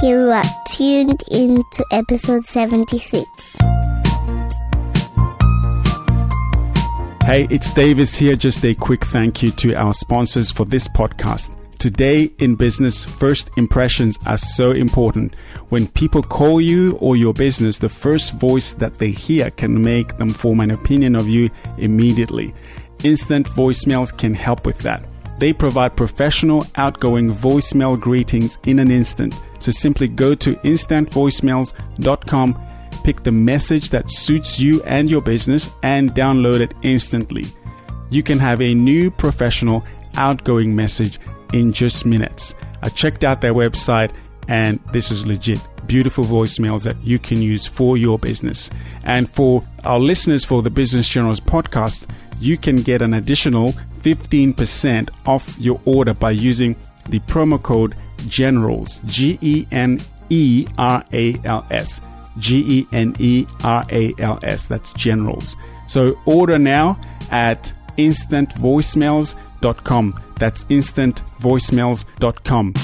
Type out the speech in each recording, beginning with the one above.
You are tuned in to episode 76. Hey, it's Davis here. Just a quick thank you to our sponsors for this podcast. Today in business, first impressions are so important. When people call you or your business, the first voice that they hear can make them form an opinion of you immediately. Instant voicemails can help with that. They provide professional, outgoing voicemail greetings in an instant. So simply go to instantvoicemails.com, pick the message that suits you and your business, and download it instantly. You can have a new professional, outgoing message in just minutes. I checked out their website and this is legit. Beautiful voicemails that you can use for your business. And for our listeners for the Business Generals podcast, you can get an additional 15% off your order by using the promo code GENERALS, G E N E R A L S. G E N E R A L S. That's generals. So order now at instantvoicemails.com. That's instantvoicemails.com.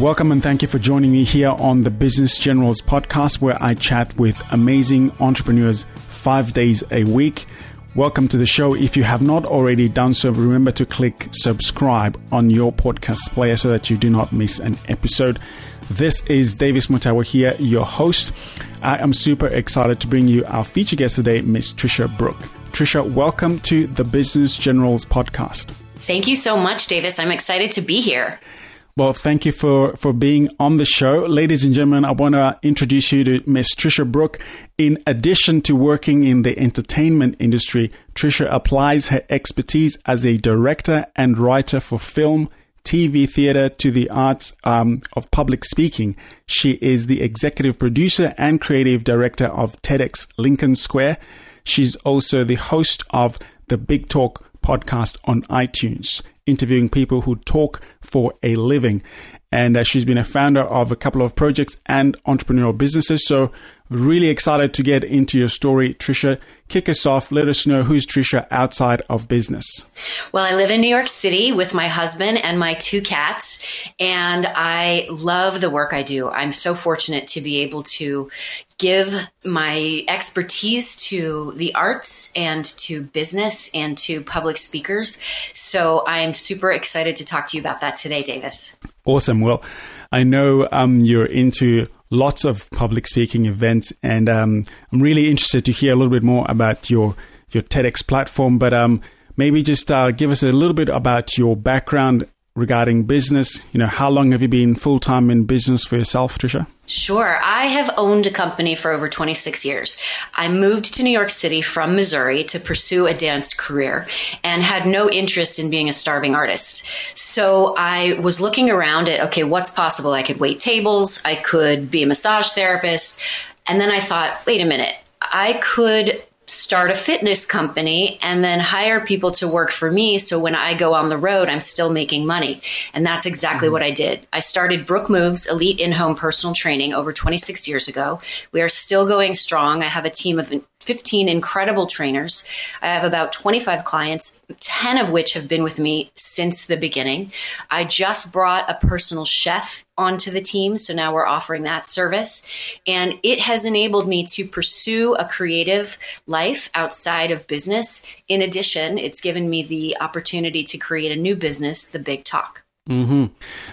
Welcome and thank you for joining me here on the Business Generals podcast, where I chat with amazing entrepreneurs five days a week. Welcome to the show. If you have not already done so, remember to click subscribe on your podcast player so that you do not miss an episode. This is Davis Mutawa here, your host. I am super excited to bring you our feature guest today, Miss Tricia Brouk. Tricia, welcome to the Business Generals podcast. Thank you so much, Davis. I'm excited to be here. Well, thank you for, for being on the show. Ladies and gentlemen, I want to introduce you to Miss Tricia Brouk. In addition to working in the entertainment industry, Tricia applies her expertise as a director and writer for film, TV, theater to the arts um, of public speaking. She is the executive producer and creative director of TEDx Lincoln Square. She's also the host of the Big Talk podcast on iTunes, interviewing people who talk for a living. And uh, she's been a founder of a couple of projects and entrepreneurial businesses. So, really excited to get into your story. Tricia, kick us off. Let us know who's Tricia outside of business. Well, I live in New York City with my husband and my two cats, and I love the work I do. I'm so fortunate to be able to give my expertise to the arts and to business and to public speakers. So I am super excited to talk to you about that today, Davis. Awesome. Well, I know um, you're into lots of public speaking events, and um, I'm really interested to hear a little bit more about your your TEDx platform. But um, maybe just uh, give us a little bit about your background regarding business. You know, how long have you been full time in business for yourself, Tricia? Sure. I have owned a company for over 26 years. I moved to New York City from Missouri to pursue a dance career and had no interest in being a starving artist. So I was looking around at, okay, what's possible? I could wait tables. I could be a massage therapist. And then I thought, wait a minute. I could start a fitness company and then hire people to work for me. So when I go on the road, I'm still making money. And that's exactly mm-hmm. what I did. I started Brouk Moves Elite In Home Personal Training over 26 years ago. We are still going strong. I have a team of 15 incredible trainers. I have about 25 clients, 10 of which have been with me since the beginning. I just brought a personal chef onto the team. So now we're offering that service. And it has enabled me to pursue a creative life outside of business. In addition, it's given me the opportunity to create a new business, The Big Talk. Mm-hmm.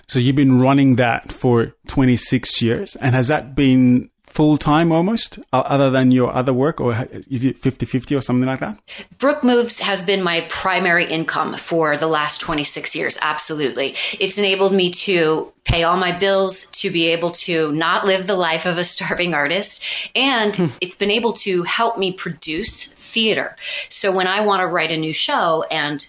So you've been running that for 26 years. And has that been full time almost, other than your other work, or 50 50 or something like that? Brouk Moves has been my primary income for the last 26 years. Absolutely. It's enabled me to pay all my bills, to be able to not live the life of a starving artist. And hmm. it's been able to help me produce theater. So when I want to write a new show and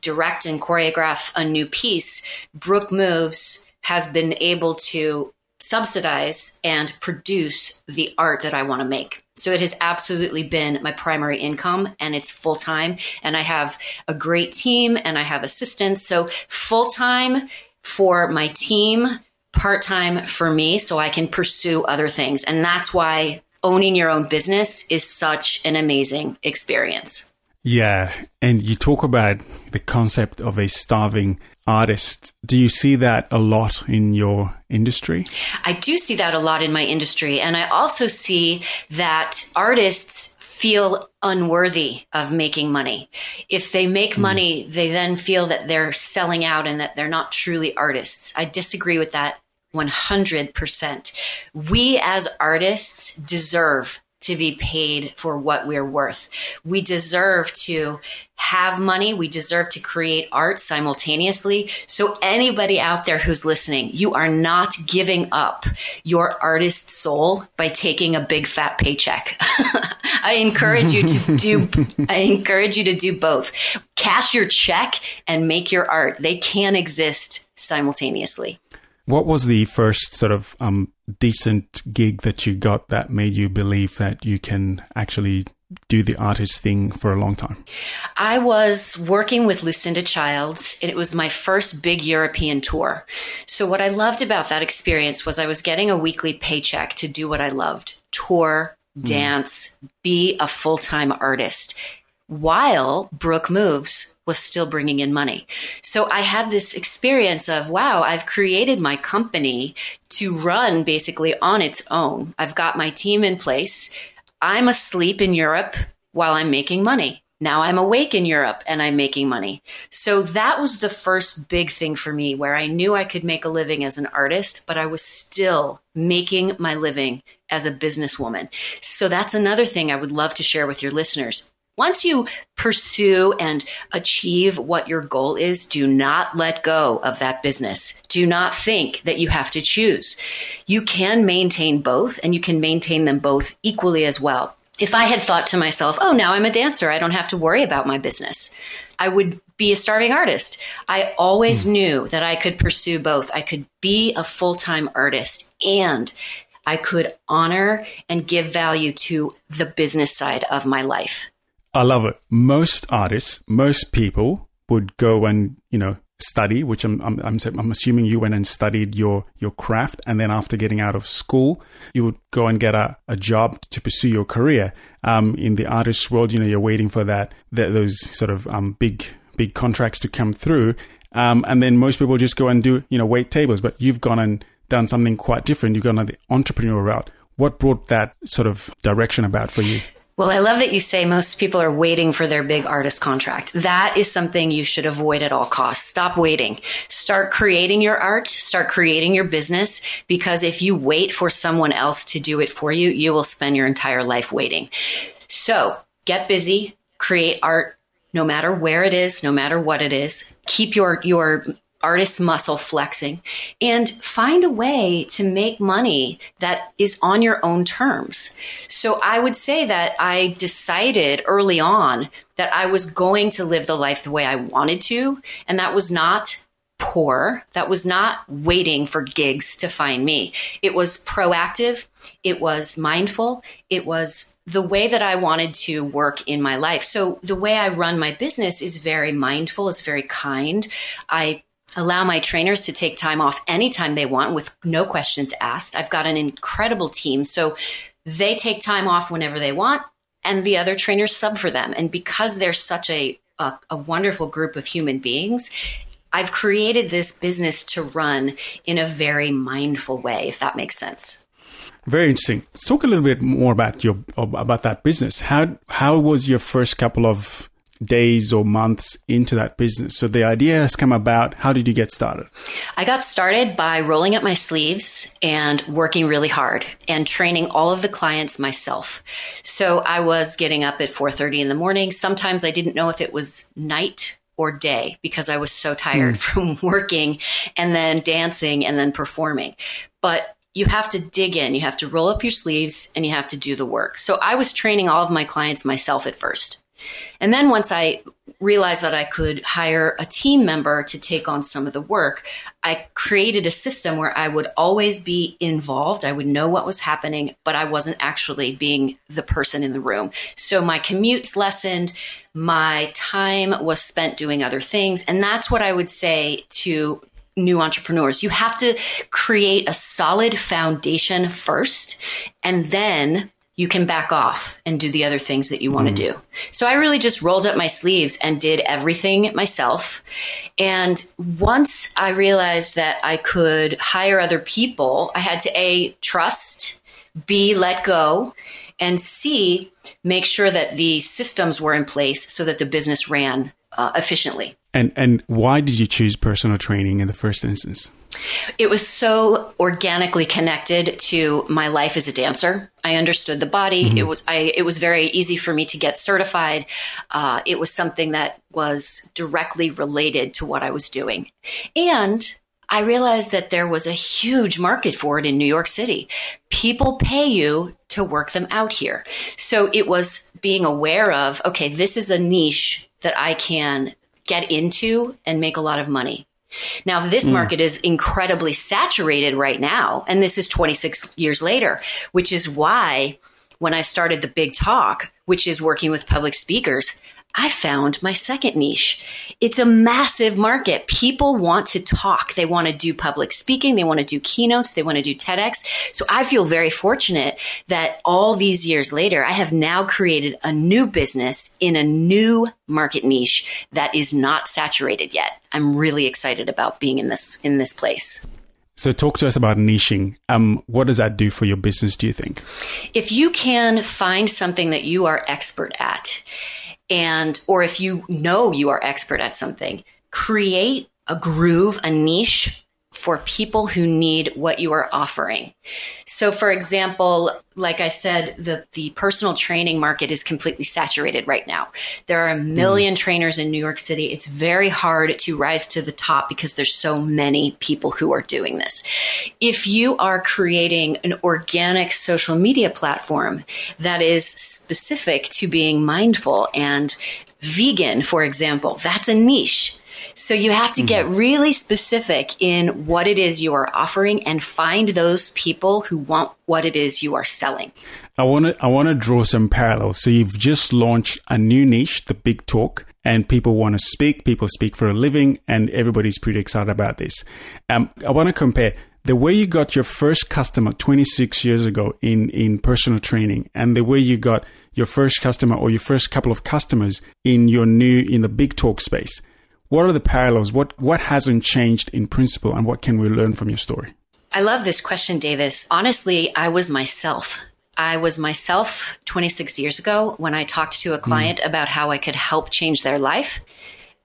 direct and choreograph a new piece, Brouk Moves has been able to subsidize and produce the art that I want to make. So it has absolutely been my primary income and it's full time. And I have a great team and I have assistants. So full time for my team, part time for me, so I can pursue other things. And that's why owning your own business is such an amazing experience. Yeah. And you talk about the concept of a starving artists. Do you see that a lot in your industry? I do see that a lot in my industry. And I also see that artists feel unworthy of making money. If they make mm. money, they then feel that they're selling out and that they're not truly artists. I disagree with that 100%. We as artists deserve to be paid for what we're worth. We deserve to have money. We deserve to create art simultaneously. So anybody out there who's listening, you are not giving up your artist soul by taking a big fat paycheck. I encourage you to do, I encourage you to do both. Cash your check and make your art. They can exist simultaneously. What was the first sort of um, decent gig that you got that made you believe that you can actually do the artist thing for a long time? I was working with Lucinda Childs. And it was my first big European tour. So what I loved about that experience was I was getting a weekly paycheck to do what I loved. Tour, hmm. dance, mm. be a full-time artist while Brouk Moves was still bringing in money. So I had this experience of, wow, I've created my company to run basically on its own. I've got my team in place. I'm asleep in Europe while I'm making money. Now I'm awake in Europe and I'm making money. So that was the first big thing for me where I knew I could make a living as an artist, but I was still making my living as a businesswoman. So that's another thing I would love to share with your listeners. Once you pursue and achieve what your goal is, do not let go of that business. Do not think that you have to choose. You can maintain both and you can maintain them both equally as well. If I had thought to myself, oh, now I'm a dancer, I don't have to worry about my business, I would be a starving artist. I always mm. knew that I could pursue both. I could be a full time artist and I could honor and give value to the business side of my life. I love it. Most artists, most people would go and, you know, study, which I'm, I'm, I'm, assuming you went and studied your, your craft. And then after getting out of school, you would go and get a, a job to pursue your career. Um, in the artist world, you know, you're waiting for that, that those sort of, um, big, big contracts to come through. Um, and then most people just go and do, you know, wait tables, but you've gone and done something quite different. You've gone on the entrepreneurial route. What brought that sort of direction about for you? Well, I love that you say most people are waiting for their big artist contract. That is something you should avoid at all costs. Stop waiting. Start creating your art, start creating your business, because if you wait for someone else to do it for you, you will spend your entire life waiting. So get busy, create art, no matter where it is, no matter what it is. Keep your, your artist muscle flexing and find a way to make money that is on your own terms. So I would say that I decided early on that I was going to live the life the way I wanted to. And that was not poor. That was not waiting for gigs to find me. It was proactive. It was mindful. It was the way that I wanted to work in my life. So the way I run my business is very mindful. It's very kind. I allow my trainers to take time off anytime they want with no questions asked. I've got an incredible team. So they take time off whenever they want and the other trainers sub for them. And because they're such a, a, a wonderful group of human beings, I've created this business to run in a very mindful way, if that makes sense. Very interesting. Let's talk a little bit more about your about that business. How how was your first couple of days or months into that business. So the idea has come about. How did you get started? I got started by rolling up my sleeves and working really hard and training all of the clients myself. So I was getting up at 4:30 in the morning. Sometimes I didn't know if it was night or day because I was so tired mm. from working and then dancing and then performing. But you have to dig in, you have to roll up your sleeves and you have to do the work. So I was training all of my clients myself at first. And then once I realized that I could hire a team member to take on some of the work, I created a system where I would always be involved. I would know what was happening, but I wasn't actually being the person in the room. So my commutes lessened. My time was spent doing other things. And that's what I would say to new entrepreneurs. You have to create a solid foundation first and then you can back off and do the other things that you want to mm. do. So I really just rolled up my sleeves and did everything myself. And once I realized that I could hire other people, I had to A, trust, B, let go, and C, make sure that the systems were in place so that the business ran uh, efficiently. And and why did you choose personal training in the first instance? It was so organically connected to my life as a dancer. I understood the body. Mm-hmm. It was I. It was very easy for me to get certified. Uh, it was something that was directly related to what I was doing, and I realized that there was a huge market for it in New York City. People pay you to work them out here. So it was being aware of, okay, this is a niche that I can get into and make a lot of money. Now, this mm. market is incredibly saturated right now, and this is 26 years later, which is why when I started the big talk, which is working with public speakers, I found my second niche. It's a massive market. People want to talk. They want to do public speaking. They want to do keynotes. They want to do TEDx. So I feel very fortunate that all these years later, I have now created a new business in a new market niche that is not saturated yet. I'm really excited about being in this, in this place. So, talk to us about niching. Um, what does that do for your business, do you think? If you can find something that you are expert at, and or if you know you are expert at something create a groove a niche for people who need what you are offering. So for example, like I said, the, the personal training market is completely saturated right now. There are a 1000000 mm. trainers in New York City. It's very hard to rise to the top because there's so many people who are doing this. If you are creating an organic social media platform that is specific to being mindful and vegan, for example, that's a niche so you have to get mm-hmm. really specific in what it is you are offering and find those people who want what it is you are selling. I want to I want to draw some parallels. So you've just launched a new niche, the big talk, and people want to speak. People speak for a living, and everybody's pretty excited about this. Um, I want to compare the way you got your first customer 26 years ago in in personal training, and the way you got your first customer or your first couple of customers in your new in the big talk space. What are the parallels? What what hasn't changed in principle, and what can we learn from your story? I love this question, Davis. Honestly, I was myself. I was myself 26 years ago when I talked to a client mm. about how I could help change their life.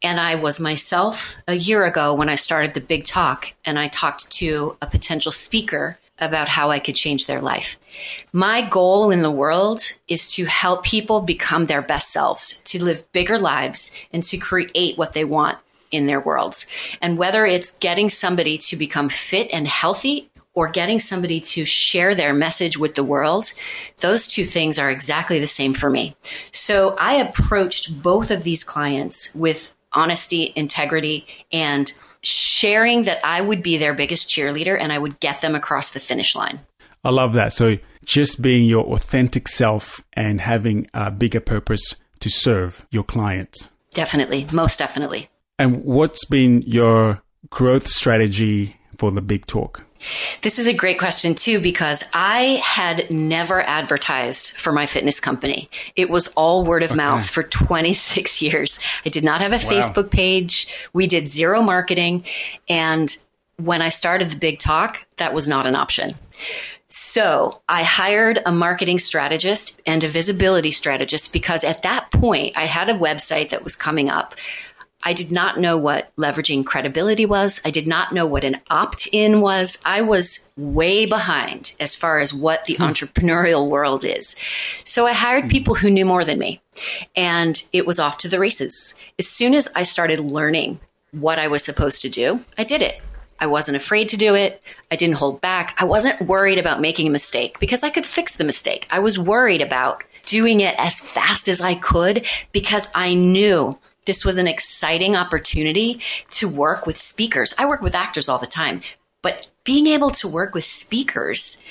And I was myself a year ago when I started the big talk and I talked to a potential speaker about how I could change their life. My goal in the world is to help people become their best selves, to live bigger lives, and to create what they want in their worlds. And whether it's getting somebody to become fit and healthy or getting somebody to share their message with the world, those two things are exactly the same for me. So I approached both of these clients with honesty, integrity, and sharing that I would be their biggest cheerleader and I would get them across the finish line. I love that. So just being your authentic self and having a bigger purpose to serve your client. Definitely, most definitely. And what's been your growth strategy for the big talk? This is a great question too, because I had never advertised for my fitness company. It was all word of okay. mouth for 26 years. I did not have a wow. Facebook page. We did zero marketing. And when I started the big talk, that was not an option. So I hired a marketing strategist and a visibility strategist because at that point I had a website that was coming up. I did not know what leveraging credibility was. I did not know what an opt in was. I was way behind as far as what the hmm. entrepreneurial world is. So I hired hmm. people who knew more than me and it was off to the races. As soon as I started learning what I was supposed to do, I did it. I wasn't afraid to do it. I didn't hold back. I wasn't worried about making a mistake because I could fix the mistake. I was worried about doing it as fast as I could because I knew this was an exciting opportunity to work with speakers. I work with actors all the time, but being able to work with speakers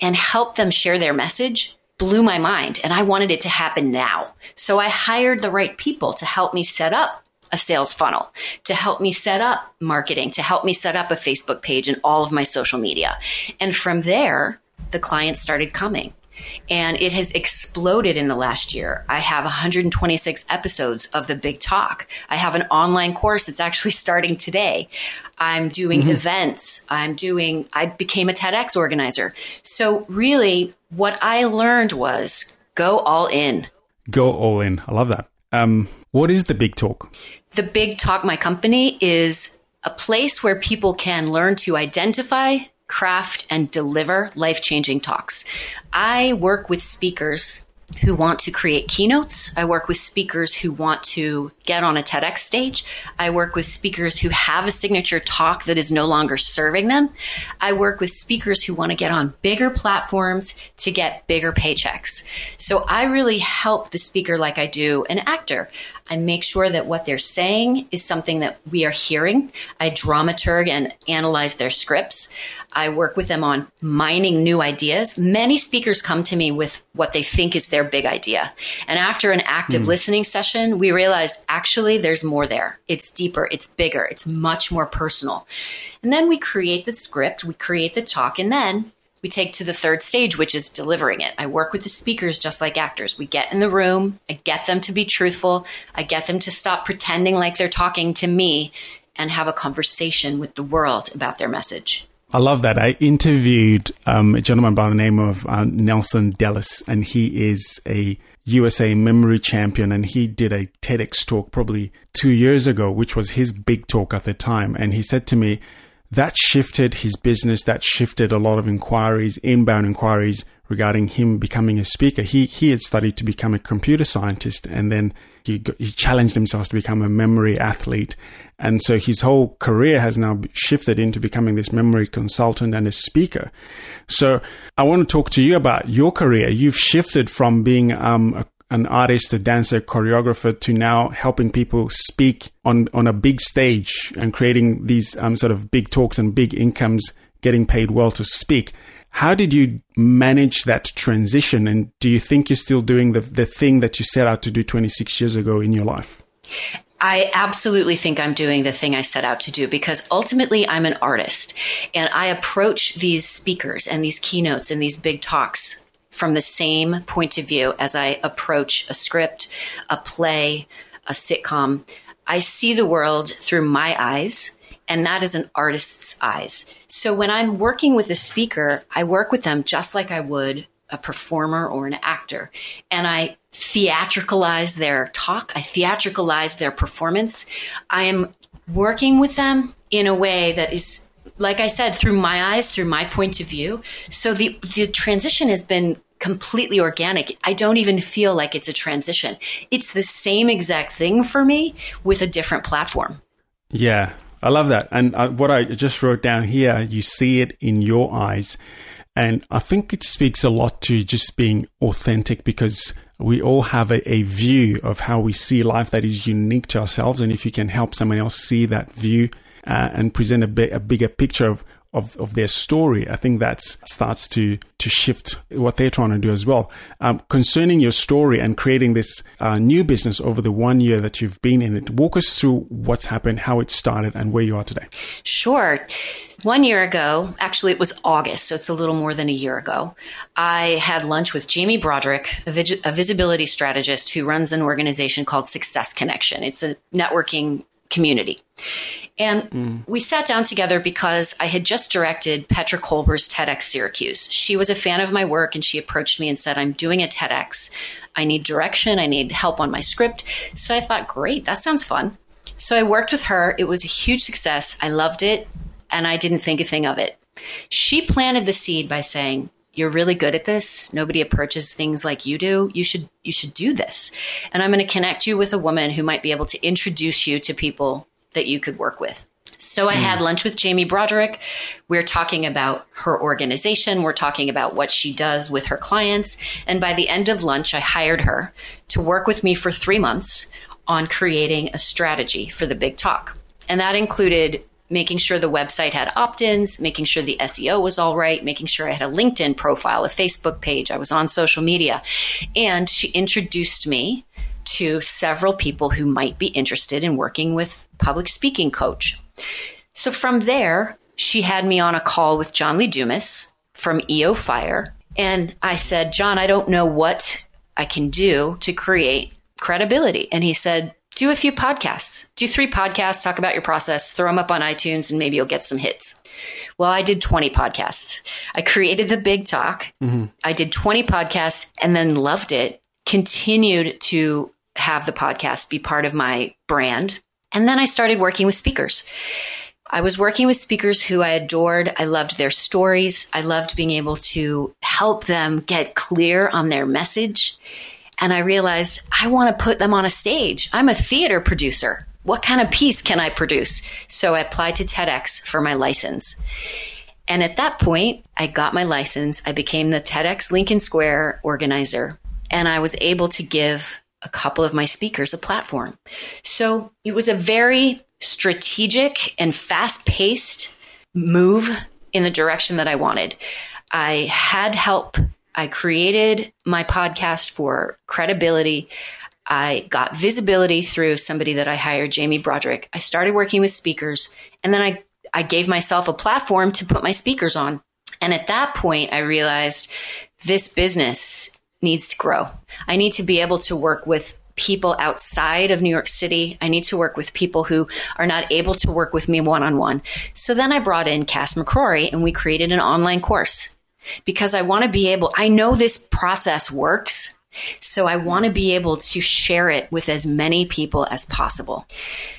and help them share their message blew my mind and I wanted it to happen now. So I hired the right people to help me set up a sales funnel, to help me set up marketing, to help me set up a Facebook page and all of my social media. And from there, the clients started coming. And it has exploded in the last year. I have 126 episodes of the Big Talk. I have an online course that's actually starting today. I'm doing mm-hmm. events. I'm doing, I became a TEDx organizer. So, really, what I learned was go all in. Go all in. I love that. Um, what is the Big Talk? The Big Talk, my company, is a place where people can learn to identify, craft, and deliver life changing talks. I work with speakers who want to create keynotes. I work with speakers who want to get on a TEDx stage. I work with speakers who have a signature talk that is no longer serving them. I work with speakers who want to get on bigger platforms to get bigger paychecks. So I really help the speaker like I do an actor. I make sure that what they're saying is something that we are hearing. I dramaturg and analyze their scripts. I work with them on mining new ideas. Many speakers come to me with what they think is their big idea. And after an active mm. listening session, we realize actually there's more there. It's deeper, it's bigger, it's much more personal. And then we create the script, we create the talk, and then we take to the third stage, which is delivering it. I work with the speakers just like actors. We get in the room, I get them to be truthful, I get them to stop pretending like they're talking to me and have a conversation with the world about their message. I love that. I interviewed um, a gentleman by the name of uh, Nelson Dellis, and he is a USA memory champion, and he did a TEDx talk probably two years ago, which was his big talk at the time. And he said to me, that shifted his business. That shifted a lot of inquiries, inbound inquiries regarding him becoming a speaker. He he had studied to become a computer scientist, and then he he challenged himself to become a memory athlete. And so his whole career has now shifted into becoming this memory consultant and a speaker. So I want to talk to you about your career. You've shifted from being um, a an artist, a dancer, choreographer to now helping people speak on, on a big stage and creating these um, sort of big talks and big incomes, getting paid well to speak. How did you manage that transition? And do you think you're still doing the, the thing that you set out to do 26 years ago in your life? I absolutely think I'm doing the thing I set out to do because ultimately I'm an artist and I approach these speakers and these keynotes and these big talks from the same point of view as I approach a script, a play, a sitcom. I see the world through my eyes, and that is an artist's eyes. So when I'm working with a speaker, I work with them just like I would a performer or an actor. And I theatricalize their talk, I theatricalize their performance. I am working with them in a way that is like I said, through my eyes, through my point of view. So the, the transition has been completely organic. I don't even feel like it's a transition. It's the same exact thing for me with a different platform. Yeah, I love that. And uh, what I just wrote down here, you see it in your eyes. And I think it speaks a lot to just being authentic because we all have a, a, view of how we see life that is unique to ourselves. And if you can help someone else see that view uh, and present a, bit, a bigger picture of of, of their story, I think that starts to to shift what they're trying to do as well. Um, concerning your story and creating this uh, new business over the one year that you've been in it, walk us through what's happened, how it started, and where you are today. Sure. One year ago, actually, it was August, so it's a little more than a year ago. I had lunch with Jamie Broderick, a, vis- a visibility strategist who runs an organization called Success Connection. It's a networking community. And mm. we sat down together because I had just directed Petra Kolber's TEDx Syracuse. She was a fan of my work and she approached me and said, I'm doing a TEDx. I need direction. I need help on my script. So I thought, great, that sounds fun. So I worked with her. It was a huge success. I loved it and I didn't think a thing of it. She planted the seed by saying, you're really good at this. Nobody approaches things like you do. You should you should do this. And I'm going to connect you with a woman who might be able to introduce you to people that you could work with. So I had hmm. lunch with Jamie Broderick. We're talking about her organization. We're talking about what she does with her clients. And by the end of lunch, I hired her to work with me for three months on creating a strategy for the big talk. And that included making sure the website had opt ins, making sure the SEO was all right, making sure I had a LinkedIn profile, a Facebook page, I was on social media. And she introduced me to several people who might be interested in working with public speaking coach. So from there, she had me on a call with John Lee Dumas from EO Fire And I said, John, I don't know what I can do to create credibility. And he said, do a few podcasts, do three podcasts, talk about your process, throw them up on iTunes, and maybe you'll get some hits. Well, I did 20 podcasts. I created the big talk. Mm-hmm. I did 20 podcasts and then loved it, continued to have the podcast be part of my brand. And then I started working with speakers. I was working with speakers who I adored. I loved their stories. I loved being able to help them get clear on their message. And I realized I want to put them on a stage. I'm a theater producer. What kind of piece can I produce? So I applied to TEDx for my license. And at that point, I got my license. I became the TEDx Lincoln Square organizer. And I was able to give a couple of my speakers a platform. So it was a very strategic and fast paced move in the direction that I wanted. I had help. I created my podcast for credibility. I got visibility through somebody that I hired, Jamie Broderick. I started working with speakers and then I, I gave myself a platform to put my speakers on. And at that point, I realized this business needs to grow. I need to be able to work with people outside of New York City. I need to work with people who are not able to work with me one on one. So then I brought in Cass McCrory and we created an online course because I want to be able, I know this process works. So I want to be able to share it with as many people as possible.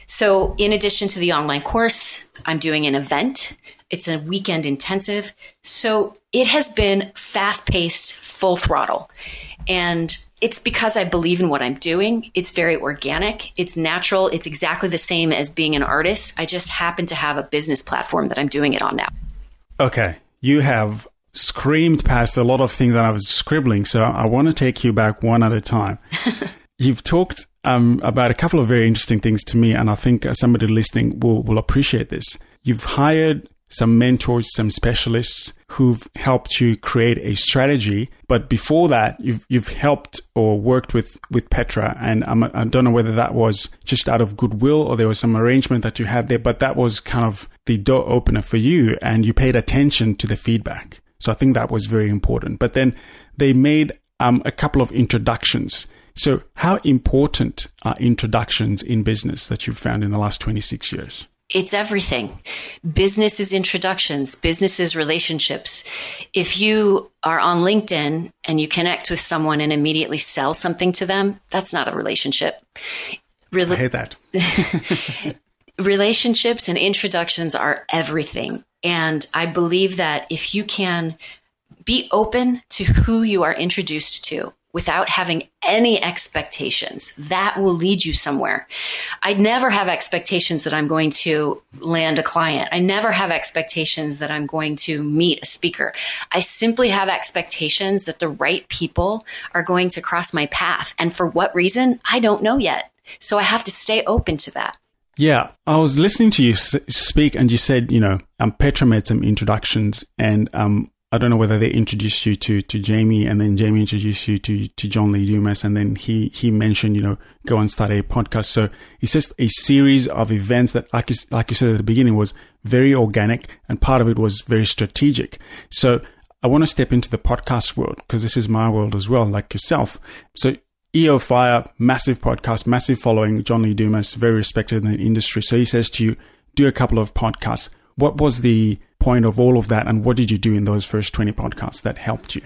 So in addition to the online course, I'm doing an event. It's a weekend intensive. So it has been fast paced, full throttle. And it's because I believe in what I'm doing. It's very organic. It's natural. It's exactly the same as being an artist. I just happen to have a business platform that I'm doing it on now. Okay. You have screamed past a lot of things that I was scribbling. So I want to take you back one at a time. You've talked um, about a couple of very interesting things to me, and I think somebody listening will, will appreciate this. You've hired some mentors, some specialists who've helped you create a strategy. But before that, you've you've helped or worked with with Petra, and I'm, I do not know whether that was just out of goodwill or there was some arrangement that you had there. But that was kind of the door opener for you, and you paid attention to the feedback. So I think that was very important. But then they made um, a couple of introductions. So how important are introductions in business that you've found in the last 26 years? it's everything. Business is introductions, business is relationships. If you are on LinkedIn and you connect with someone and immediately sell something to them, that's not a relationship. Rel- I hate that. relationships and introductions are everything. And I believe that if you can be open to who you are introduced to, without having any expectations. That will lead you somewhere. I never have expectations that I'm going to land a client. I never have expectations that I'm going to meet a speaker. I simply have expectations that the right people are going to cross my path. And for what reason? I don't know yet. So I have to stay open to that. Yeah, I was listening to you speak, and you said, you know, um, Petra made some introductions, and um, I don't know whether they introduced you to, to Jamie and then Jamie introduced you to, to John Lee Dumas and then he, he mentioned, you know, go and start a podcast. So it's just a series of events that, like you, like you said at the beginning, was very organic and part of it was very strategic. So I want to step into the podcast world because this is my world as well, like yourself. So EO Fire, massive podcast, massive following. John Lee Dumas, very respected in the industry. So he says to you, do a couple of podcasts. What was the point of all of that? And what did you do in those first 20 podcasts that helped you?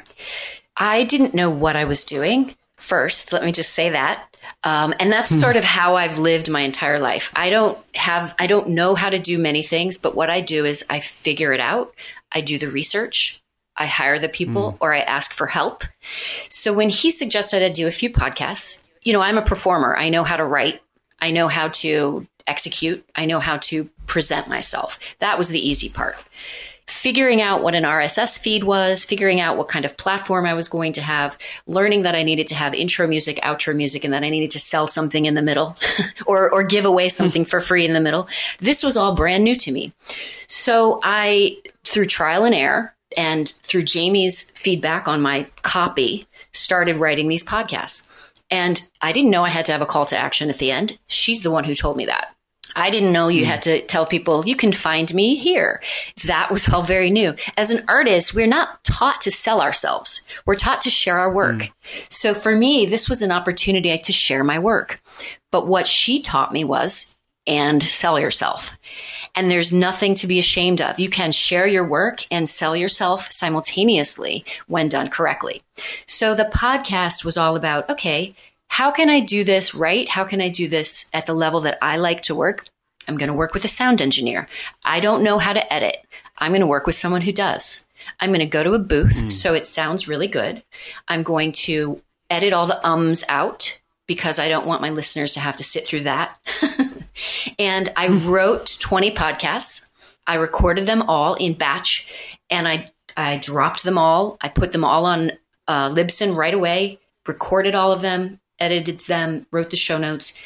I didn't know what I was doing first. Let me just say that. Um, and that's hmm. sort of how I've lived my entire life. I don't have, I don't know how to do many things, but what I do is I figure it out. I do the research. I hire the people mm. or I ask for help. So when he suggested I do a few podcasts, you know, I'm a performer. I know how to write. I know how to execute. I know how to present myself. That was the easy part. Figuring out what an RSS feed was, figuring out what kind of platform I was going to have, learning that I needed to have intro music, outro music, and that I needed to sell something in the middle or, or give away something for free in the middle. This was all brand new to me. So I, through trial and error and through Jamie's feedback on my copy, started writing these podcasts. And I didn't know I had to have a call to action at the end. She's the one who told me that. I didn't know you had to tell people you can find me here. That was all very new. As an artist, we're not taught to sell ourselves. We're taught to share our work. Mm. So for me, this was an opportunity to share my work. But what she taught me was and sell yourself. And there's nothing to be ashamed of. You can share your work and sell yourself simultaneously when done correctly. So the podcast was all about, okay, how can I do this right? How can I do this at the level that I like to work? I'm going to work with a sound engineer. I don't know how to edit. I'm going to work with someone who does. I'm going to go to a booth mm. so it sounds really good. I'm going to edit all the ums out because I don't want my listeners to have to sit through that. and I wrote 20 podcasts. I recorded them all in batch and I, I dropped them all. I put them all on uh, Libsyn right away, recorded all of them, edited them, wrote the show notes,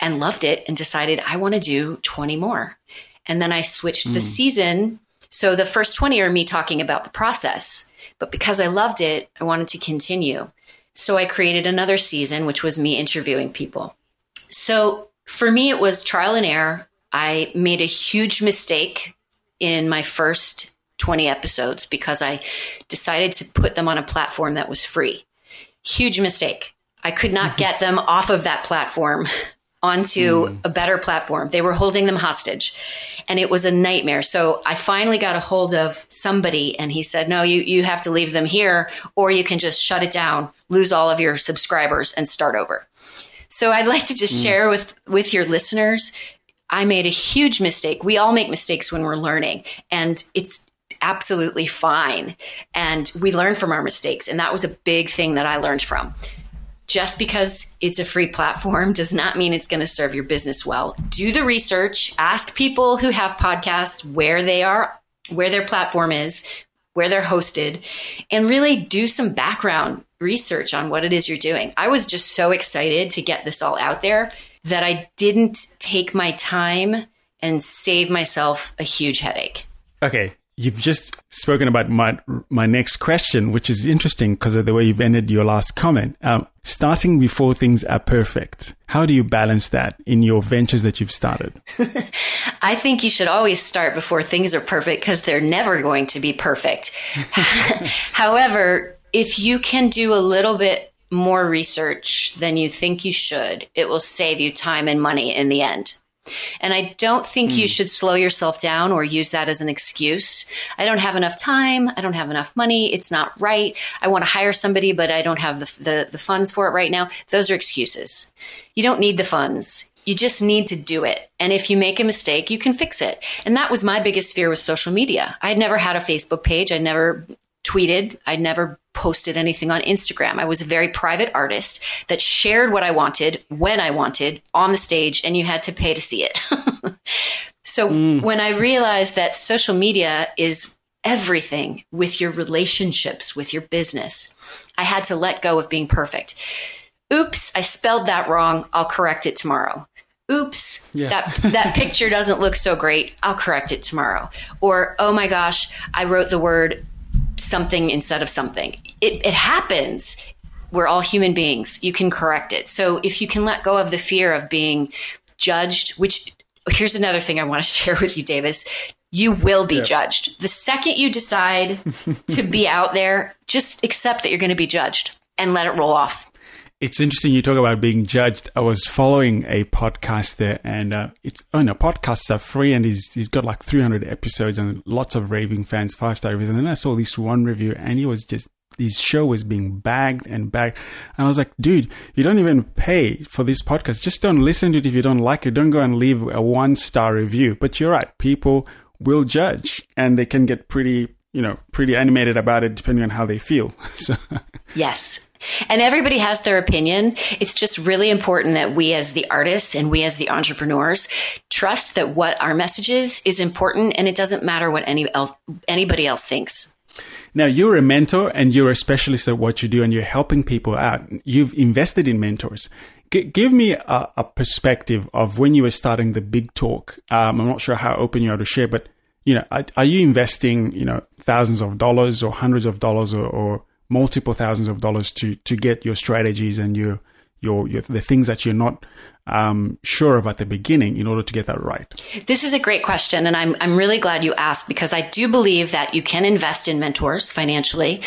and loved it and decided I want to do 20 more. And then I switched mm. the hmm. season. So the first 20 are me talking about the process. But because I loved it, I wanted to continue. So I created another season, which was me interviewing people. So for me, it was trial and error. I made a huge mistake in my first 20 episodes because I decided to put them on a platform that was free. Huge mistake. I could not get them off of that platform onto mm. a better platform. They were holding them hostage and it was a nightmare. So I finally got a hold of somebody and he said, no, you, you have to leave them here or you can just shut it down, lose all of your subscribers and start over. So I'd like to just mm. share with, with your listeners. I made a huge mistake. We all make mistakes when we're learning and it's absolutely fine. And we learn from our mistakes. And that was a big thing that I learned from just because it's a free platform does not mean it's going to serve your business well. Do the research, ask people who have podcasts where they are, where their platform is, where they're hosted, and really do some background research on what it is you're doing. I was just so excited to get this all out there that I didn't take my time and save myself a huge headache. Okay, You've just spoken about my my next question, which is interesting because of the way you've ended your last comment. Um, starting before things are perfect. How do you balance that in your ventures that you've started? I think you should always start before things are perfect because they're never going to be perfect. However, if you can do a little bit more research than you think you should, it will save you time and money in the end. And I don't think mm. you hmm. should slow yourself down or use that as an excuse. I don't have enough time. I don't have enough money. It's not right. I want to hire somebody, but I don't have the, the, the funds for it right now. Those are excuses. You don't need the funds. You just need to do it. And if you make a mistake, you can fix it. And that was my biggest fear with social media. I had never had a Facebook page. I'd never tweeted. I'd never posted anything on Instagram. I was a very private artist that shared what I wanted when I wanted on the stage, and you had to pay to see it. so mm. when I realized that social media is everything with your relationships, with your business, I had to let go of being perfect. Oops, I spelled that wrong. I'll correct it tomorrow oops yeah. that that picture doesn't look so great i'll correct it tomorrow or oh my gosh i wrote the word something instead of something. It, it happens. We're all human beings. You can correct it. So if you can let go of the fear of being judged, which here's another thing I want to share with you, Davis. You will be yeah. judged. The second you decide to be out there, just accept that you're going to be judged and let it roll off it's interesting you talk about being judged. I was following a podcast there, and uh, it's oh no, podcasts are free, and he's he's got like 300 episodes and lots of raving fans, five star reviews. And then I saw this one review, and he was just his show was being bagged and bagged, and I was like, dude, you don't even pay for this podcast. Just don't listen to it if you don't like it. Don't go and leave a one star review. But you're right, people will judge, and they can get pretty you know pretty animated about it depending on how they feel. so. Yes, and everybody has their opinion. It's just really important that we as the artists and we as the entrepreneurs trust that what our message is is important and it doesn't matter what any else, anybody else thinks. Now, you're a mentor and you're a specialist at what you do and you're helping people out. You've invested in mentors. G- give me a, a, perspective of when you were starting the big talk. Um, I'm not sure how open you are to share, but you know, are, are, you investing, you know, thousands of dollars or hundreds of dollars or, or multiple thousands of dollars to to get your strategies and your your, your the things that you're not um, sure of at the beginning in order to get that right? This is a great question, and I'm I'm really glad you asked because I do believe that you can invest in mentors financially,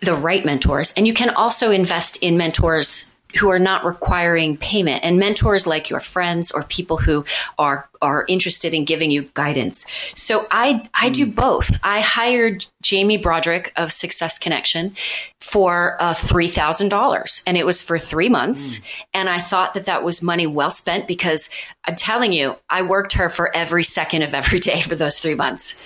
the right mentors, and you can also invest in mentors who are not requiring payment and mentors like your friends or people who are are interested in giving you guidance. So I I do both. I hired Jamie Broderick of Success Connection for uh, three thousand dollars, and it was for three months. Mm. And I thought that that was money well spent because I'm telling you, I worked her for every second of every day for those three months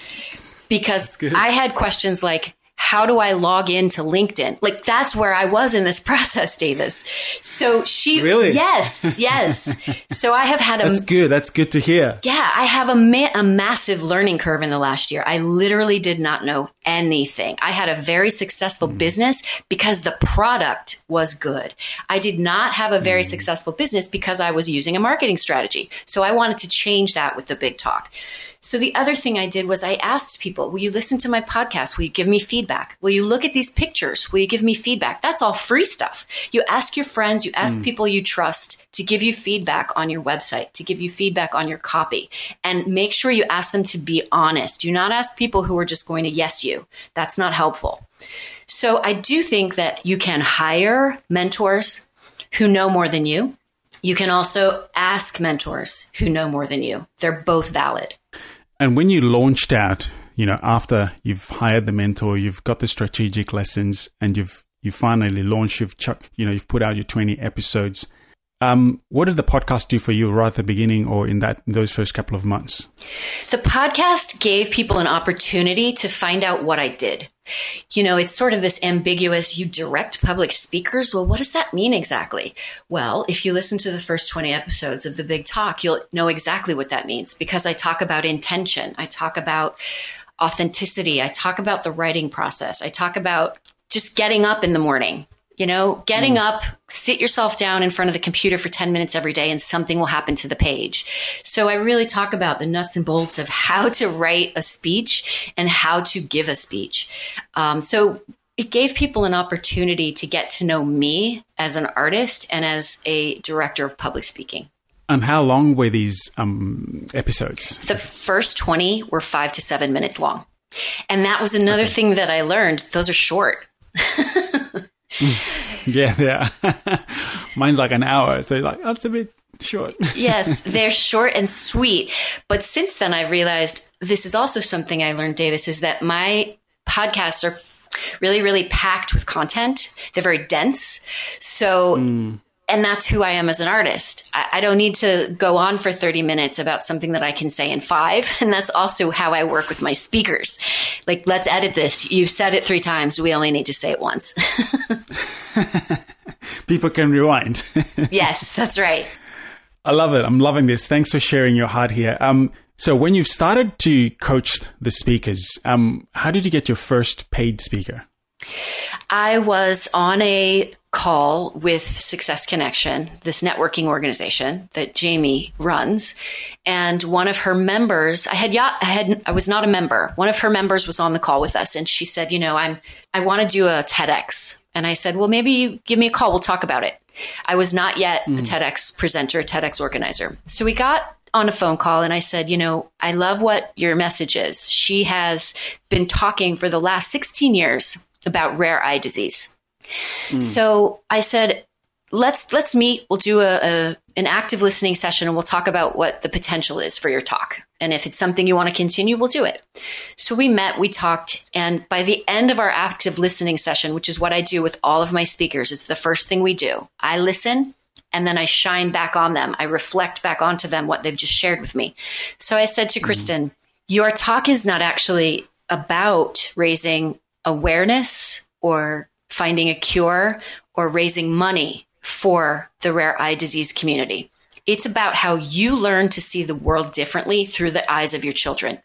because I had questions like how do I log into LinkedIn? Like that's where I was in this process, Davis. So she really, yes, yes. so I have had a that's good. That's good to hear. Yeah, I have a ma- a massive learning curve in the last year. I literally did not know anything. I had a very successful mm. business because the product was good. I did not have a very mm. successful business because I was using a marketing strategy. So I wanted to change that with the big talk. So the other thing I did was I asked people, will you listen to my podcast? Will you give me feedback? Will you look at these pictures? Will you give me feedback? That's all free stuff. You ask your friends, you ask mm. people you trust to give you feedback on your website, to give you feedback on your copy, and make sure you ask them to be honest. Do not ask people who are just going to yes you. That's not helpful. So I do think that you can hire mentors who know more than you. You can also ask mentors who know more than you. They're both valid. And when you launched out, you know, after you've hired the mentor, you've got the strategic lessons, and you've you finally launched, you've chuck, you know, you've put out your twenty episodes. Um, what did the podcast do for you right at the beginning or in that in those first couple of months? The podcast gave people an opportunity to find out what I did you know, it's sort of this ambiguous, you direct public speakers. Well, what does that mean exactly? Well, if you listen to the first 20 episodes of the big talk, you'll know exactly what that means because I talk about intention. I talk about authenticity. I talk about the writing process. I talk about just getting up in the morning you know, getting mm. up, sit yourself down in front of the computer for 10 minutes every day and something will happen to the page. So I really talk about the nuts and bolts of how to write a speech and how to give a speech. Um, so it gave people an opportunity to get to know me as an artist and as a director of public speaking. And how long were these um, episodes? The first 20 were five to seven minutes long. And that was another okay. thing that I learned. Those are short. yeah, yeah. Mine's like an hour, so like that's a bit short. yes, they're short and sweet. But since then, I've realized this is also something I learned, Davis, is that my podcasts are really, really packed with content. They're very dense. So mm and that's who I am as an artist. I, I, don't need to go on for 30 minutes about something that I can say in five. And that's also how I work with my speakers. Like, let's edit this. You've said it three times. We only need to say it once. People can rewind. yes, that's right. I love it. I'm loving this. Thanks for sharing your heart here. Um, so when you've started to coach the speakers, um, how did you get your first paid speaker? I was on a call with Success Connection, this networking organization that Jamie runs, and one of her members, I had I had I was not a member. One of her members was on the call with us and she said, "You know, I'm I want to do a TEDx." And I said, "Well, maybe you give me a call, we'll talk about it." I was not yet mm. a TEDx presenter, TEDx organizer. So we got on a phone call and I said, you know, I love what your message is. She has been talking for the last 16 years about rare eye disease. Mm. So I said, let's let's meet. We'll do a, a, an active listening session and we'll talk about what the potential is for your talk. And if it's something you want to continue, we'll do it. So we met, we talked, and by the end of our active listening session, which is what I do with all of my speakers, it's the first thing we do. I listen and then I shine back on them. I reflect back onto them what they've just shared with me. So I said to mm. Kristen, your talk is not actually about raising awareness or finding a cure or raising money for the rare eye disease community. It's about how you learn to see the world differently through the eyes of your children.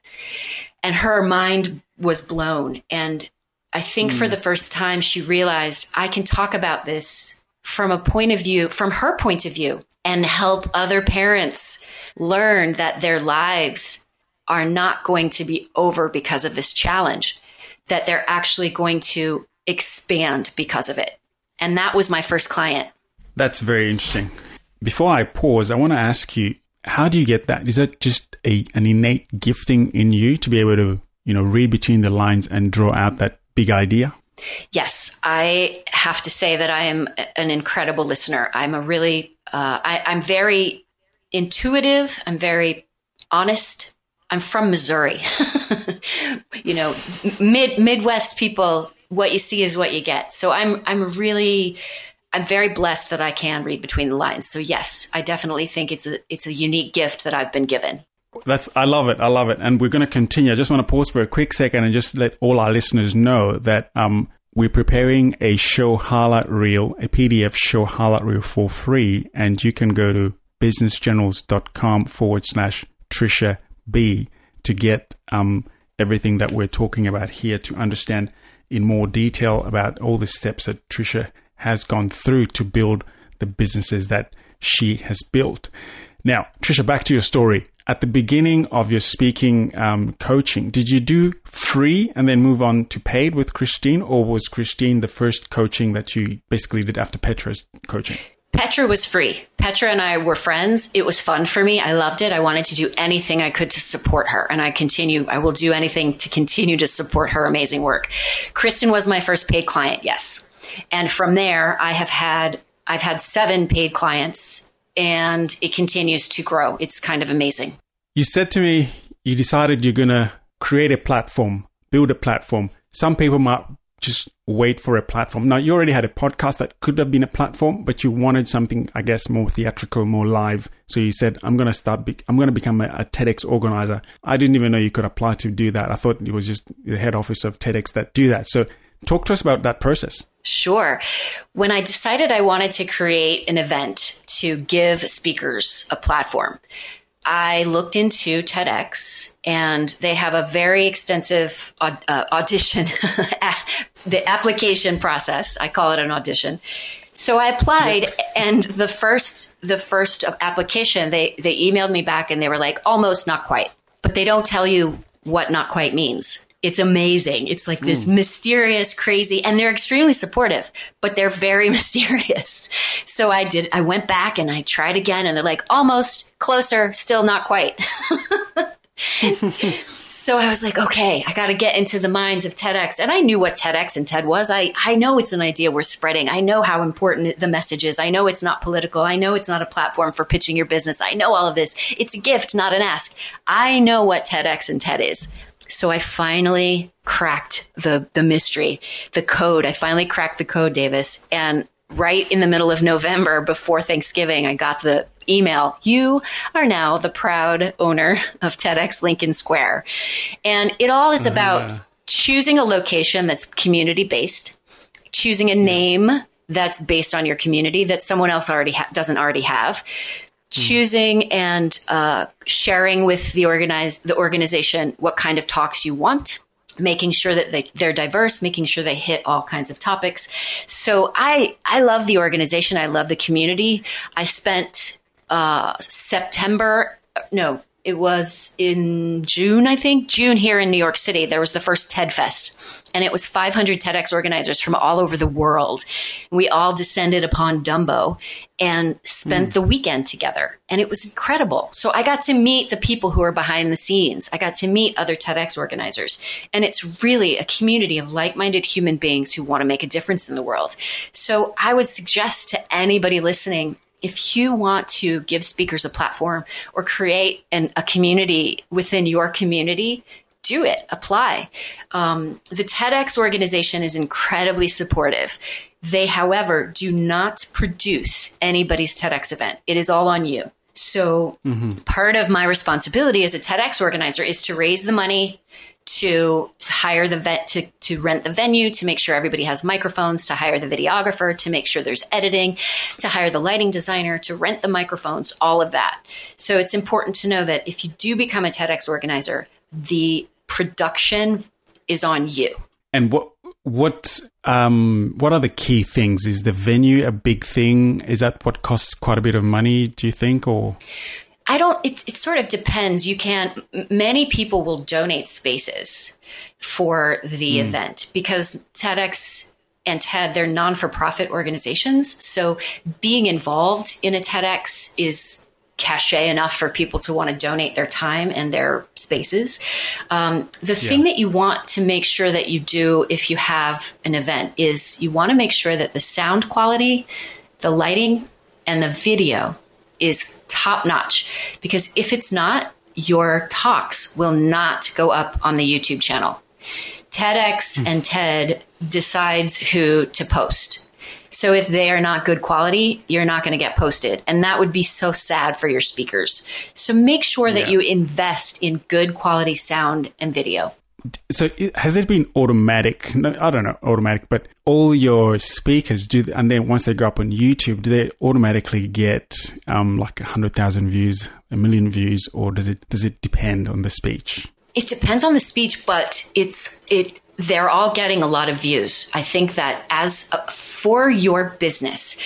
And her mind was blown. And I think mm. for the first time, she realized I can talk about this from a point of view, from her point of view, and help other parents learn that their lives are not going to be over because of this challenge that they're actually going to expand because of it. And that was my first client. That's very interesting. Before I pause, I want to ask you, how do you get that? Is that just a an innate gifting in you to be able to, you know, read between the lines and draw out that big idea? Yes, I have to say that I am an incredible listener. I'm a really, uh, I, I'm very intuitive. I'm very honest. I'm from Missouri. you know, mid Midwest people, what you see is what you get. So I'm I'm really I'm very blessed that I can read between the lines. So yes, I definitely think it's a it's a unique gift that I've been given. That's I love it. I love it. And we're going to continue. I just want to pause for a quick second and just let all our listeners know that um, we're preparing a show highlight reel, a PDF show highlight reel for free, and you can go to businessgenerals.com forward slash Trisha B to get um, everything that we're talking about here to understand in more detail about all the steps that Tricia has gone through to build the businesses that she has built. Now, Tricia, back to your story. At the beginning of your speaking um, coaching, did you do free and then move on to paid with Christine, or was Christine the first coaching that you basically did after Petra's coaching? Petra was free. Petra and I were friends. It was fun for me. I loved it. I wanted to do anything I could to support her. And I continue, I will do anything to continue to support her amazing work. Kristen was my first paid client. Yes. And from there, I have had, I've had seven paid clients and it continues to grow. It's kind of amazing. You said to me, you decided you're going to create a platform, build a platform. Some people might just wait for a platform. Now, you already had a podcast that could have been a platform, but you wanted something, I guess, more theatrical, more live. So you said, I'm going to start, be- I'm going to become a, a, TEDx organizer. I didn't even know you could apply to do that. I thought it was just the head office of TEDx that do that. So talk to us about that process. Sure. When I decided I wanted to create an event to give speakers a platform, I looked into TEDx and they have a very extensive uh, audition, the application process. I call it an audition. So I applied yep. and the first, the first application, they, they emailed me back and they were like, almost not quite, but they don't tell you what not quite means. It's amazing. It's like this mm. mysterious, crazy, and they're extremely supportive, but they're very mysterious. So I did, I went back and I tried again and they're like, almost closer, still not quite. so I was like, okay, I got to get into the minds of TEDx. And I knew what TEDx and TED was. I, I know it's an idea we're spreading. I know how important the message is. I know it's not political. I know it's not a platform for pitching your business. I know all of this. It's a gift, not an ask. I know what TEDx and TED is. So I finally cracked the, the mystery, the code. I finally cracked the code, Davis. And right in the middle of November before Thanksgiving, I got the email. You are now the proud owner of TEDx Lincoln Square. And it all is about uh-huh. choosing a location that's community based, choosing a name that's based on your community that someone else already ha- doesn't already have, choosing and uh, sharing with the organize the organization what kind of talks you want making sure that they, they're diverse making sure they hit all kinds of topics. So i i love the organization. I love the community. I spent uh, september no it was in June, I think, June here in New York City. There was the first TED Fest, and it was 500 TEDx organizers from all over the world. We all descended upon Dumbo and spent mm. the weekend together, and it was incredible. So I got to meet the people who are behind the scenes. I got to meet other TEDx organizers, and it's really a community of like minded human beings who want to make a difference in the world. So I would suggest to anybody listening if you want to give speakers a platform or create an, a community within your community, do it, apply. Um, the TEDx organization is incredibly supportive. They, however, do not produce anybody's TEDx event. It is all on you. So mm-hmm. part of my responsibility as a TEDx organizer is to raise the money, to hire the vet to, to rent the venue to make sure everybody has microphones to hire the videographer to make sure there's editing to hire the lighting designer to rent the microphones all of that so it's important to know that if you do become a tedx organizer the production is on you and what what um what are the key things is the venue a big thing is that what costs quite a bit of money do you think or I don't, it, it sort of depends. You can, many people will donate spaces for the mm. event because TEDx and TED, they're non for profit organizations. So being involved in a TEDx is cachet enough for people to want to donate their time and their spaces. Um, the yeah. thing that you want to make sure that you do if you have an event is you want to make sure that the sound quality, the lighting, and the video is top notch. Because if it's not, your talks will not go up on the YouTube channel. TEDx mm. and TED decides who to post. So if they are not good quality, you're not going to get posted. And that would be so sad for your speakers. So make sure that yeah. you invest in good quality sound and video. So has it been automatic? I don't know, automatic, but all your speakers do, and then once they go up on YouTube, do they automatically get um, like a hundred thousand views, a million views, or does it does it depend on the speech? It depends on the speech, but it's it they're all getting a lot of views. I think that as a, for your business,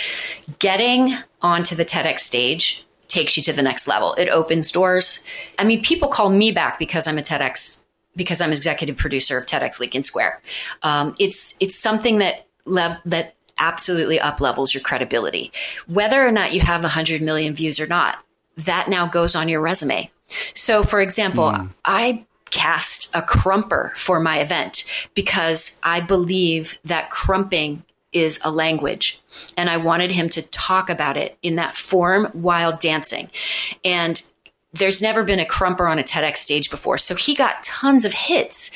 getting onto the TEDx stage takes you to the next level. It opens doors. I mean, people call me back because I'm a TEDx because I'm executive producer of TEDx Lincoln Square. Um, it's it's something that lev- that absolutely up levels your credibility. Whether or not you have 100 million views or not, that now goes on your resume. So, for example, mm. I cast a krumper for my event because I believe that krumping is a language. And I wanted him to talk about it in that form while dancing. And there's never been a krumper on a TEDx stage before. So he got tons of hits.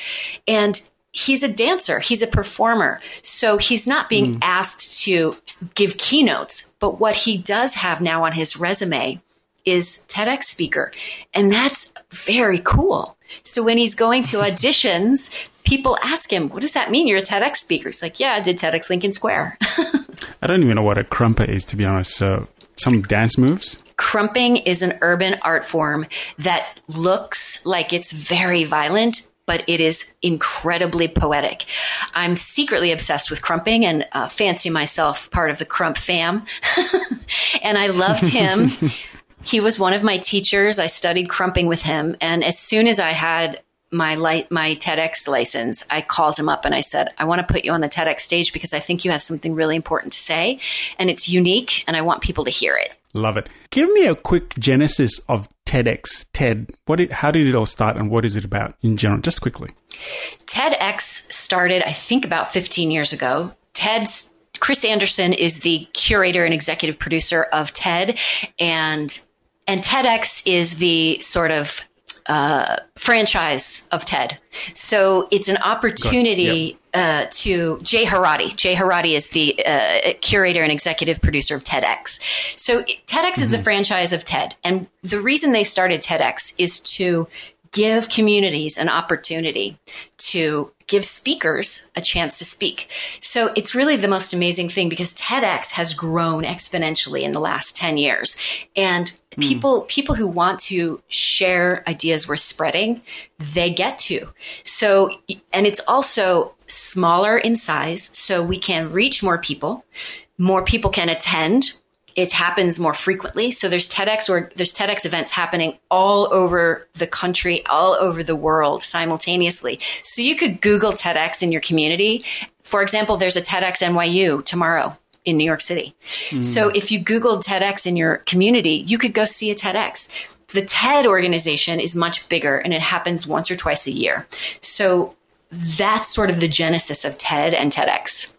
And he's a dancer, he's a performer. So he's not being mm. asked to give keynotes. But what he does have now on his resume is TEDx speaker. And that's very cool. So when he's going to auditions, people ask him, What does that mean? You're a TEDx speaker. He's like, Yeah, I did TEDx Lincoln Square. I don't even know what a krumper is, to be honest. So some dance moves? Krumping is an urban art form that looks like it's very violent, but it is incredibly poetic. I'm secretly obsessed with krumping and uh, fancy myself part of the krump fam. and I loved him. he was one of my teachers. I studied krumping with him. And as soon as I had my light, my TEDx license, I called him up and I said, I want to put you on the TEDx stage because I think you have something really important to say and it's unique and I want people to hear it. Love it. Give me a quick genesis of TEDx, TED. What it, how did it all start and what is it about in general? Just quickly. TEDx started, I think, about 15 years ago. TED's Chris Anderson is the curator and executive producer of TED, and and TEDx is the sort of uh, franchise of TED. So it's an opportunity yep. uh, to Jay Herratti. Jay Herratti is the uh, curator and executive producer of TEDx. So TEDx mm-hmm. is the mm-hmm. franchise of TED. And the reason they started TEDx is to give communities an opportunity to give speakers a chance to speak. So it's really the most amazing thing because TEDx has grown exponentially in the last 10 years. And hmm. people, mm. people who want to share ideas we're spreading, they get to. So, and it's also smaller in size. So we can reach more people. More people can attend it happens more frequently. So there's TEDx or there's TEDx events happening all over the country, all over the world simultaneously. So you could Google TEDx in your community. For example, there's a TEDx NYU tomorrow in New York City. Mm. So if you Googled TEDx in your community, you could go see a TEDx. The TED organization is much bigger and it happens once or twice a year. So that's sort of the genesis of TED and TEDx.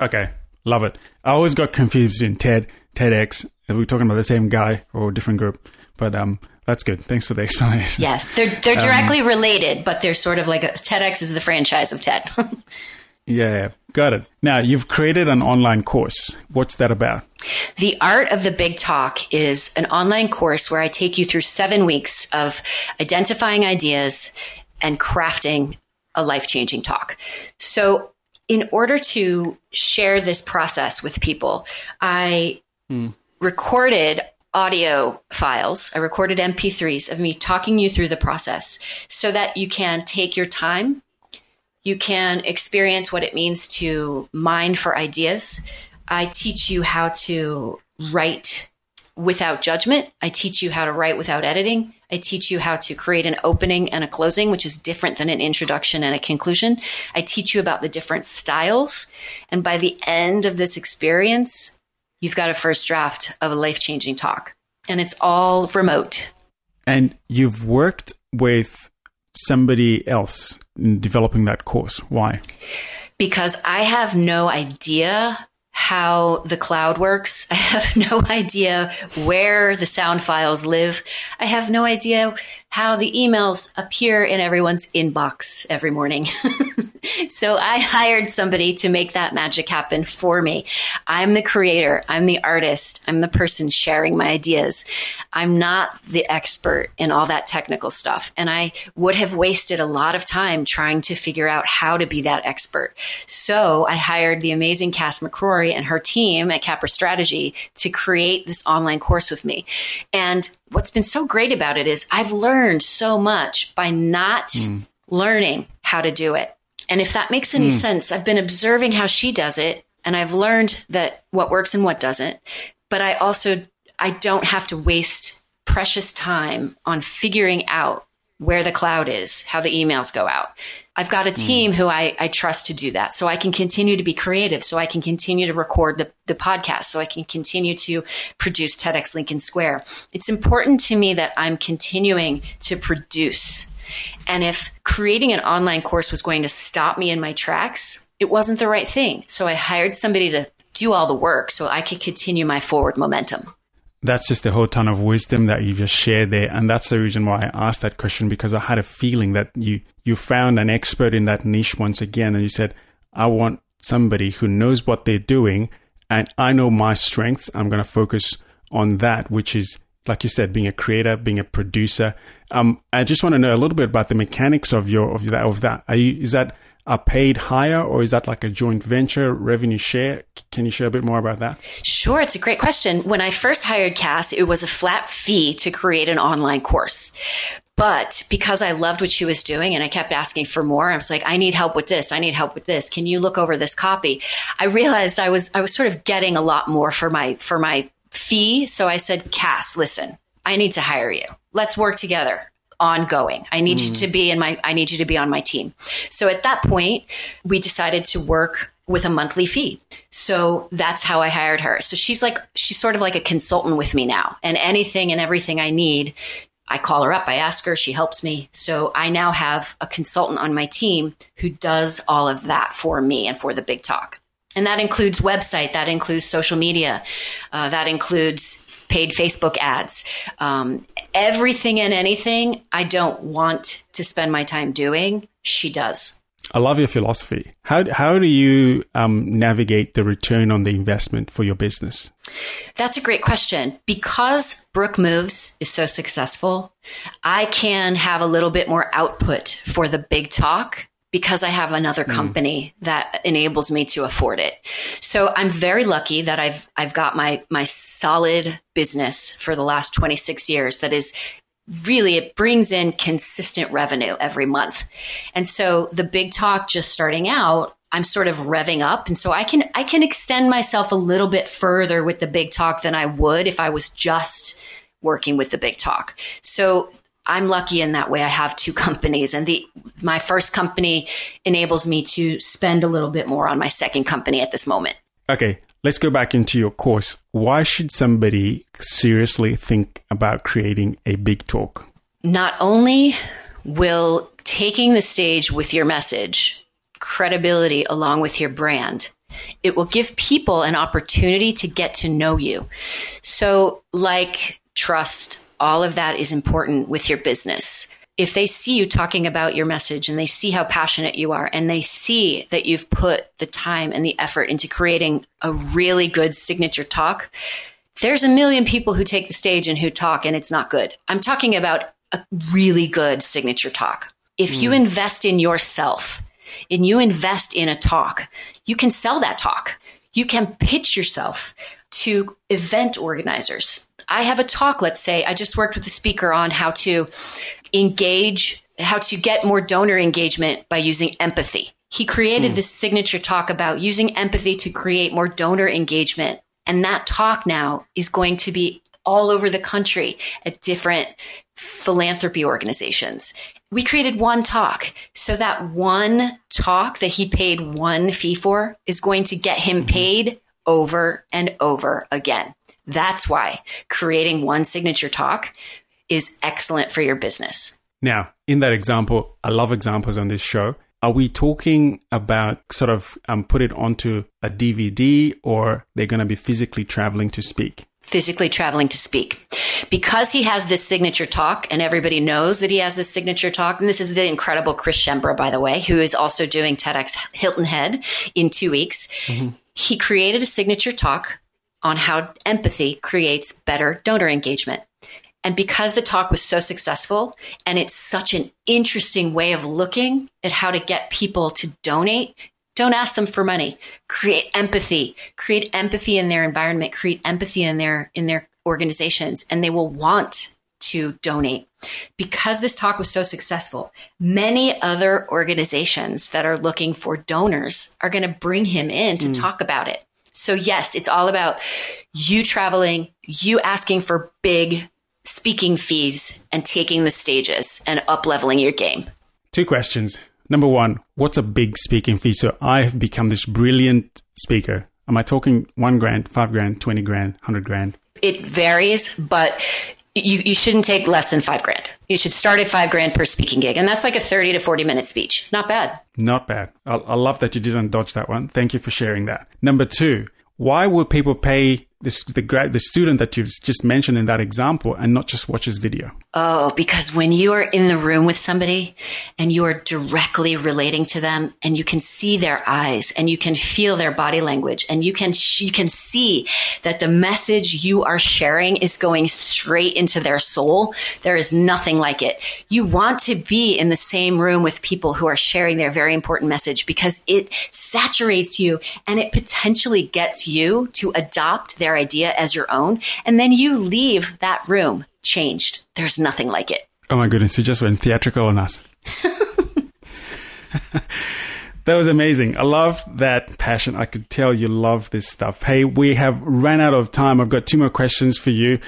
Okay, love it. I always got confused in TED TEDx. We're we talking about the same guy or a different group? But um, that's good. Thanks for the explanation. Yes, they're they're um, directly um, related, but they're sort of like a, TEDx is the franchise of TED. yeah, got it. Now you've created an online course. What's that about? The Art of the Big Talk is an online course where I take you through seven weeks of identifying ideas and crafting a life changing talk. So in order to share this process with people, I mm. recorded audio files. I recorded MP3s of me talking you through the process so that you can take your time. You can experience what it means to mine for ideas. I teach you how to write without judgment. I teach you how to write without editing. I teach you how to create an opening and a closing, which is different than an introduction and a conclusion. I teach you about the different styles. And by the end of this experience, you've got a first draft of a life changing talk. And it's all remote. And you've worked with somebody else in developing that course. Why? Because I have no idea how the cloud works. I have no idea where the sound files live. I have no idea how the emails appear in everyone's inbox every morning. so I hired somebody to make that magic happen for me. I'm the creator. I'm the artist. I'm the person sharing my ideas. I'm not the expert in all that technical stuff. And I would have wasted a lot of time trying to figure out how to be that expert. So I hired the amazing Cass McCrory and her team at Capra Strategy to create this online course with me. And what's been so great about it is I've learned so much by not mm. learning how to do it. And if that makes any mm. sense, I've been observing how she does it and I've learned that what works and what doesn't. But I also I don't have to waste precious time on figuring out where the cloud is, how the emails go out. I've got a hmm. team mm. who I, I trust to do that. So I can continue to be creative. So I can continue to record the, the podcast. So I can continue to produce TEDx Lincoln Square. It's important to me that I'm continuing to produce. And if creating an online course was going to stop me in my tracks, it wasn't the right thing. So I hired somebody to do all the work so I could continue my forward momentum that's just a whole ton of wisdom that you just shared there. And that's the reason why I asked that question because I had a feeling that you, you found an expert in that niche once again. And you said, I want somebody who knows what they're doing and I know my strengths. I'm going to focus on that, which is, like you said, being a creator, being a producer. Um, I just want to know a little bit about the mechanics of your, of that, of that. Are you, is that, are paid higher or is that like a joint venture revenue share? Can you share a bit more about that? Sure. It's a great question. When I first hired Cass, it was a flat fee to create an online course. But because I loved what she was doing and I kept asking for more, I was like, I need help with this. I need help with this. Can you look over this copy? I realized I was, I was sort of getting a lot more for my, for my fee. So I said, Cass, listen, I need to hire you. Let's work together ongoing. I need mm. you to be in my, I need you to be on my team. So at that point, we decided to work with a monthly fee. So that's how I hired her. So she's like, she's sort of like a consultant with me now and anything and everything I need. I call her up, I ask her, she helps me. So I now have a consultant on my team who does all of that for me and for the big talk. And that includes website, that includes social media, uh, that includes paid Facebook ads, um, everything and anything I don't want to spend my time doing, she does. I love your philosophy. How, how do you um, navigate the return on the investment for your business? That's a great question. Because Brouk Moves is so successful, I can have a little bit more output for the big talk because I have another hmm. company mm. that enables me to afford it. So I'm very lucky that I've I've got my my solid business for the last 26 years that is really it brings in consistent revenue every month. And so the big talk just starting out I'm sort of revving up and so I can I can extend myself a little bit further with the big talk than I would if I was just working with the big talk. So I'm lucky in that way. I have two companies and the, my first company enables me to spend a little bit more on my second company at this moment. Okay. Let's go back into your course. Why should somebody seriously think about creating a big talk? Not only will taking the stage with your message, credibility along with your brand, it will give people an opportunity to get to know you. So, like trust, all of that is important with your business. If they see you talking about your message and they see how passionate you are and they see that you've put the time and the effort into creating a really good signature talk, there's a million people who take the stage and who talk and it's not good. I'm talking about a really good signature talk. If mm. you invest in yourself and you invest in a talk, you can sell that talk. You can pitch yourself to event organizers I have a talk, let's say, I just worked with the speaker on how to engage, how to get more donor engagement by using empathy. He created hmm. this signature talk about using empathy to create more donor engagement. And that talk now is going to be all over the country at different philanthropy organizations. We created one talk. So that one talk that he paid one fee for is going to get him paid over and over again. That's why creating one signature talk is excellent for your business. Now, in that example, I love examples on this show. Are we talking about sort of um, put it onto a DVD or they're going to be physically traveling to speak? Physically traveling to speak. Because he has this signature talk and everybody knows that he has this signature talk. And this is the incredible Chris Schembra, by the way, who is also doing TEDx Hilton Head in two weeks. Mm-hmm. He created a signature talk on how empathy creates better donor engagement. And because the talk was so successful and it's such an interesting way of looking at how to get people to donate, don't ask them for money. Create empathy, create empathy in their environment, create empathy in their, in their organizations and they will want to donate. Because this talk was so successful, many other organizations that are looking for donors are going to bring him in to mm. talk about it. So yes, it's all about you traveling, you asking for big speaking fees and taking the stages and up leveling your game? Two questions. Number one, what's a big speaking fee? So I have become this brilliant speaker. Am I talking one grand, five grand, 20 grand, 100 grand? It varies, but you, you shouldn't take less than five grand. You should start at five grand per speaking gig. And that's like a 30 to 40 minute speech. Not bad. Not bad. I, I love that you didn't dodge that one. Thank you for sharing that. Number two, why would people pay the grad, the student that you've just mentioned in that example and not just watch his video? Oh, because when you are in the room with somebody and you are directly relating to them and you can see their eyes and you can feel their body language and you can, you can see that the message you are sharing is going straight into their soul. There is nothing like it. You want to be in the same room with people who are sharing their very important message because it saturates you and it potentially gets you to adopt their their idea as your own. And then you leave that room changed. There's nothing like it. Oh my goodness, you just went theatrical on us. that was amazing. I love that passion. I could tell you love this stuff. Hey, we have ran out of time. I've got two more questions for you.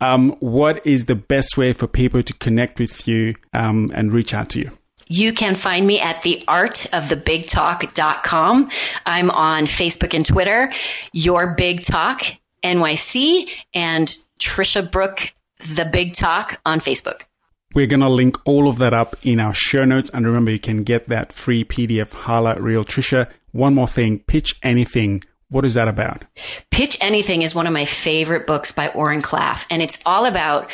Um, what is the best way for people to connect with you um, and reach out to you? You can find me at theartofthebigtalk.com. I'm on Facebook and Twitter, Your Big Talk. NYC and Tricia Brouk, The Big Talk on Facebook. We're going to link all of that up in our show notes. And remember, you can get that free PDF highlight reel. Tricia, one more thing pitch anything. What is that about? Pitch Anything is one of my favorite books by Oren Klaff. And it's all about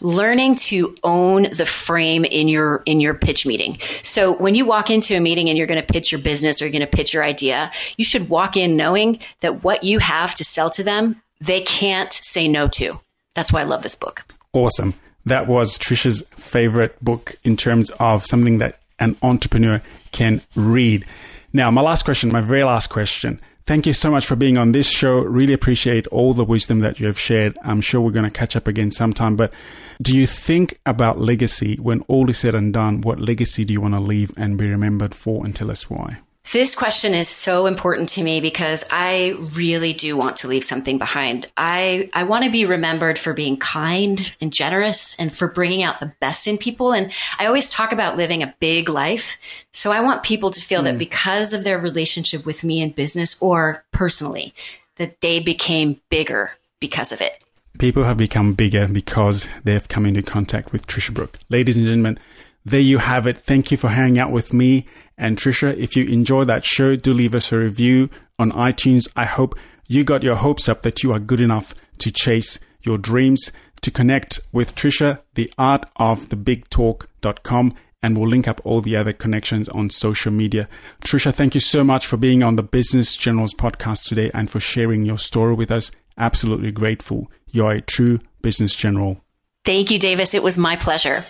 learning to own the frame in your in your pitch meeting. So when you walk into a meeting and you're going to pitch your business or you're going to pitch your idea, you should walk in knowing that what you have to sell to them, they can't say no to. That's why I love this book. Awesome. That was Tricia's favorite book in terms of something that an entrepreneur can read. Now, my last question, my very last question. Thank you so much for being on this show. Really appreciate all the wisdom that you have shared. I'm sure we're going to catch up again sometime, but do you think about legacy when all is said and done? What legacy do you want to leave and be remembered for and tell us why? This question is so important to me because I really do want to leave something behind. I, I want to be remembered for being kind and generous and for bringing out the best in people. And I always talk about living a big life. So I want people to feel mm. that hmm. because of their relationship with me in business or personally, that they became bigger because of it. People have become bigger because they've come into contact with Tricia Brouk. Ladies and gentlemen, there you have it. Thank you for hanging out with me and Tricia. If you enjoy that show, do leave us a review on iTunes. I hope you got your hopes up that you are good enough to chase your dreams. To connect with Tricia, the art of the big talk.com and we'll link up all the other connections on social media. Tricia, thank you so much for being on the Business Generals podcast today and for sharing your story with us. Absolutely grateful. You're a true business general. Thank you, Davis. It was my pleasure.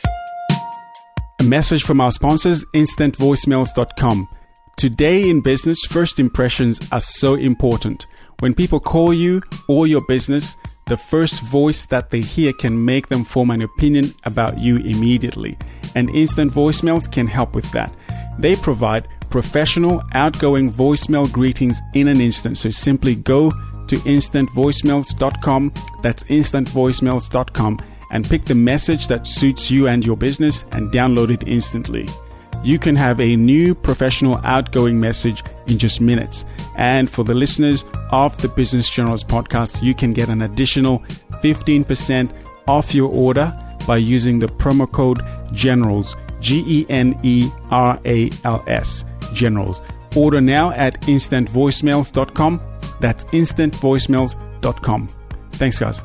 A message from our sponsors, instantvoicemails.com. Today in business, first impressions are so important. When people call you or your business, the first voice that they hear can make them form an opinion about you immediately. And instant voicemails can help with that. They provide professional, outgoing voicemail greetings in an instant. So simply go to instantvoicemails.com. That's instantvoicemails.com and pick the message that suits you and your business and download it instantly. You can have a new professional outgoing message in just minutes. And for the listeners of the Business Generals podcast, you can get an additional 15% off your order by using the promo code GENERALS, G E N E R A L S, GENERALS. Order now at instantvoicemails.com. That's instantvoicemails.com. Thanks, guys.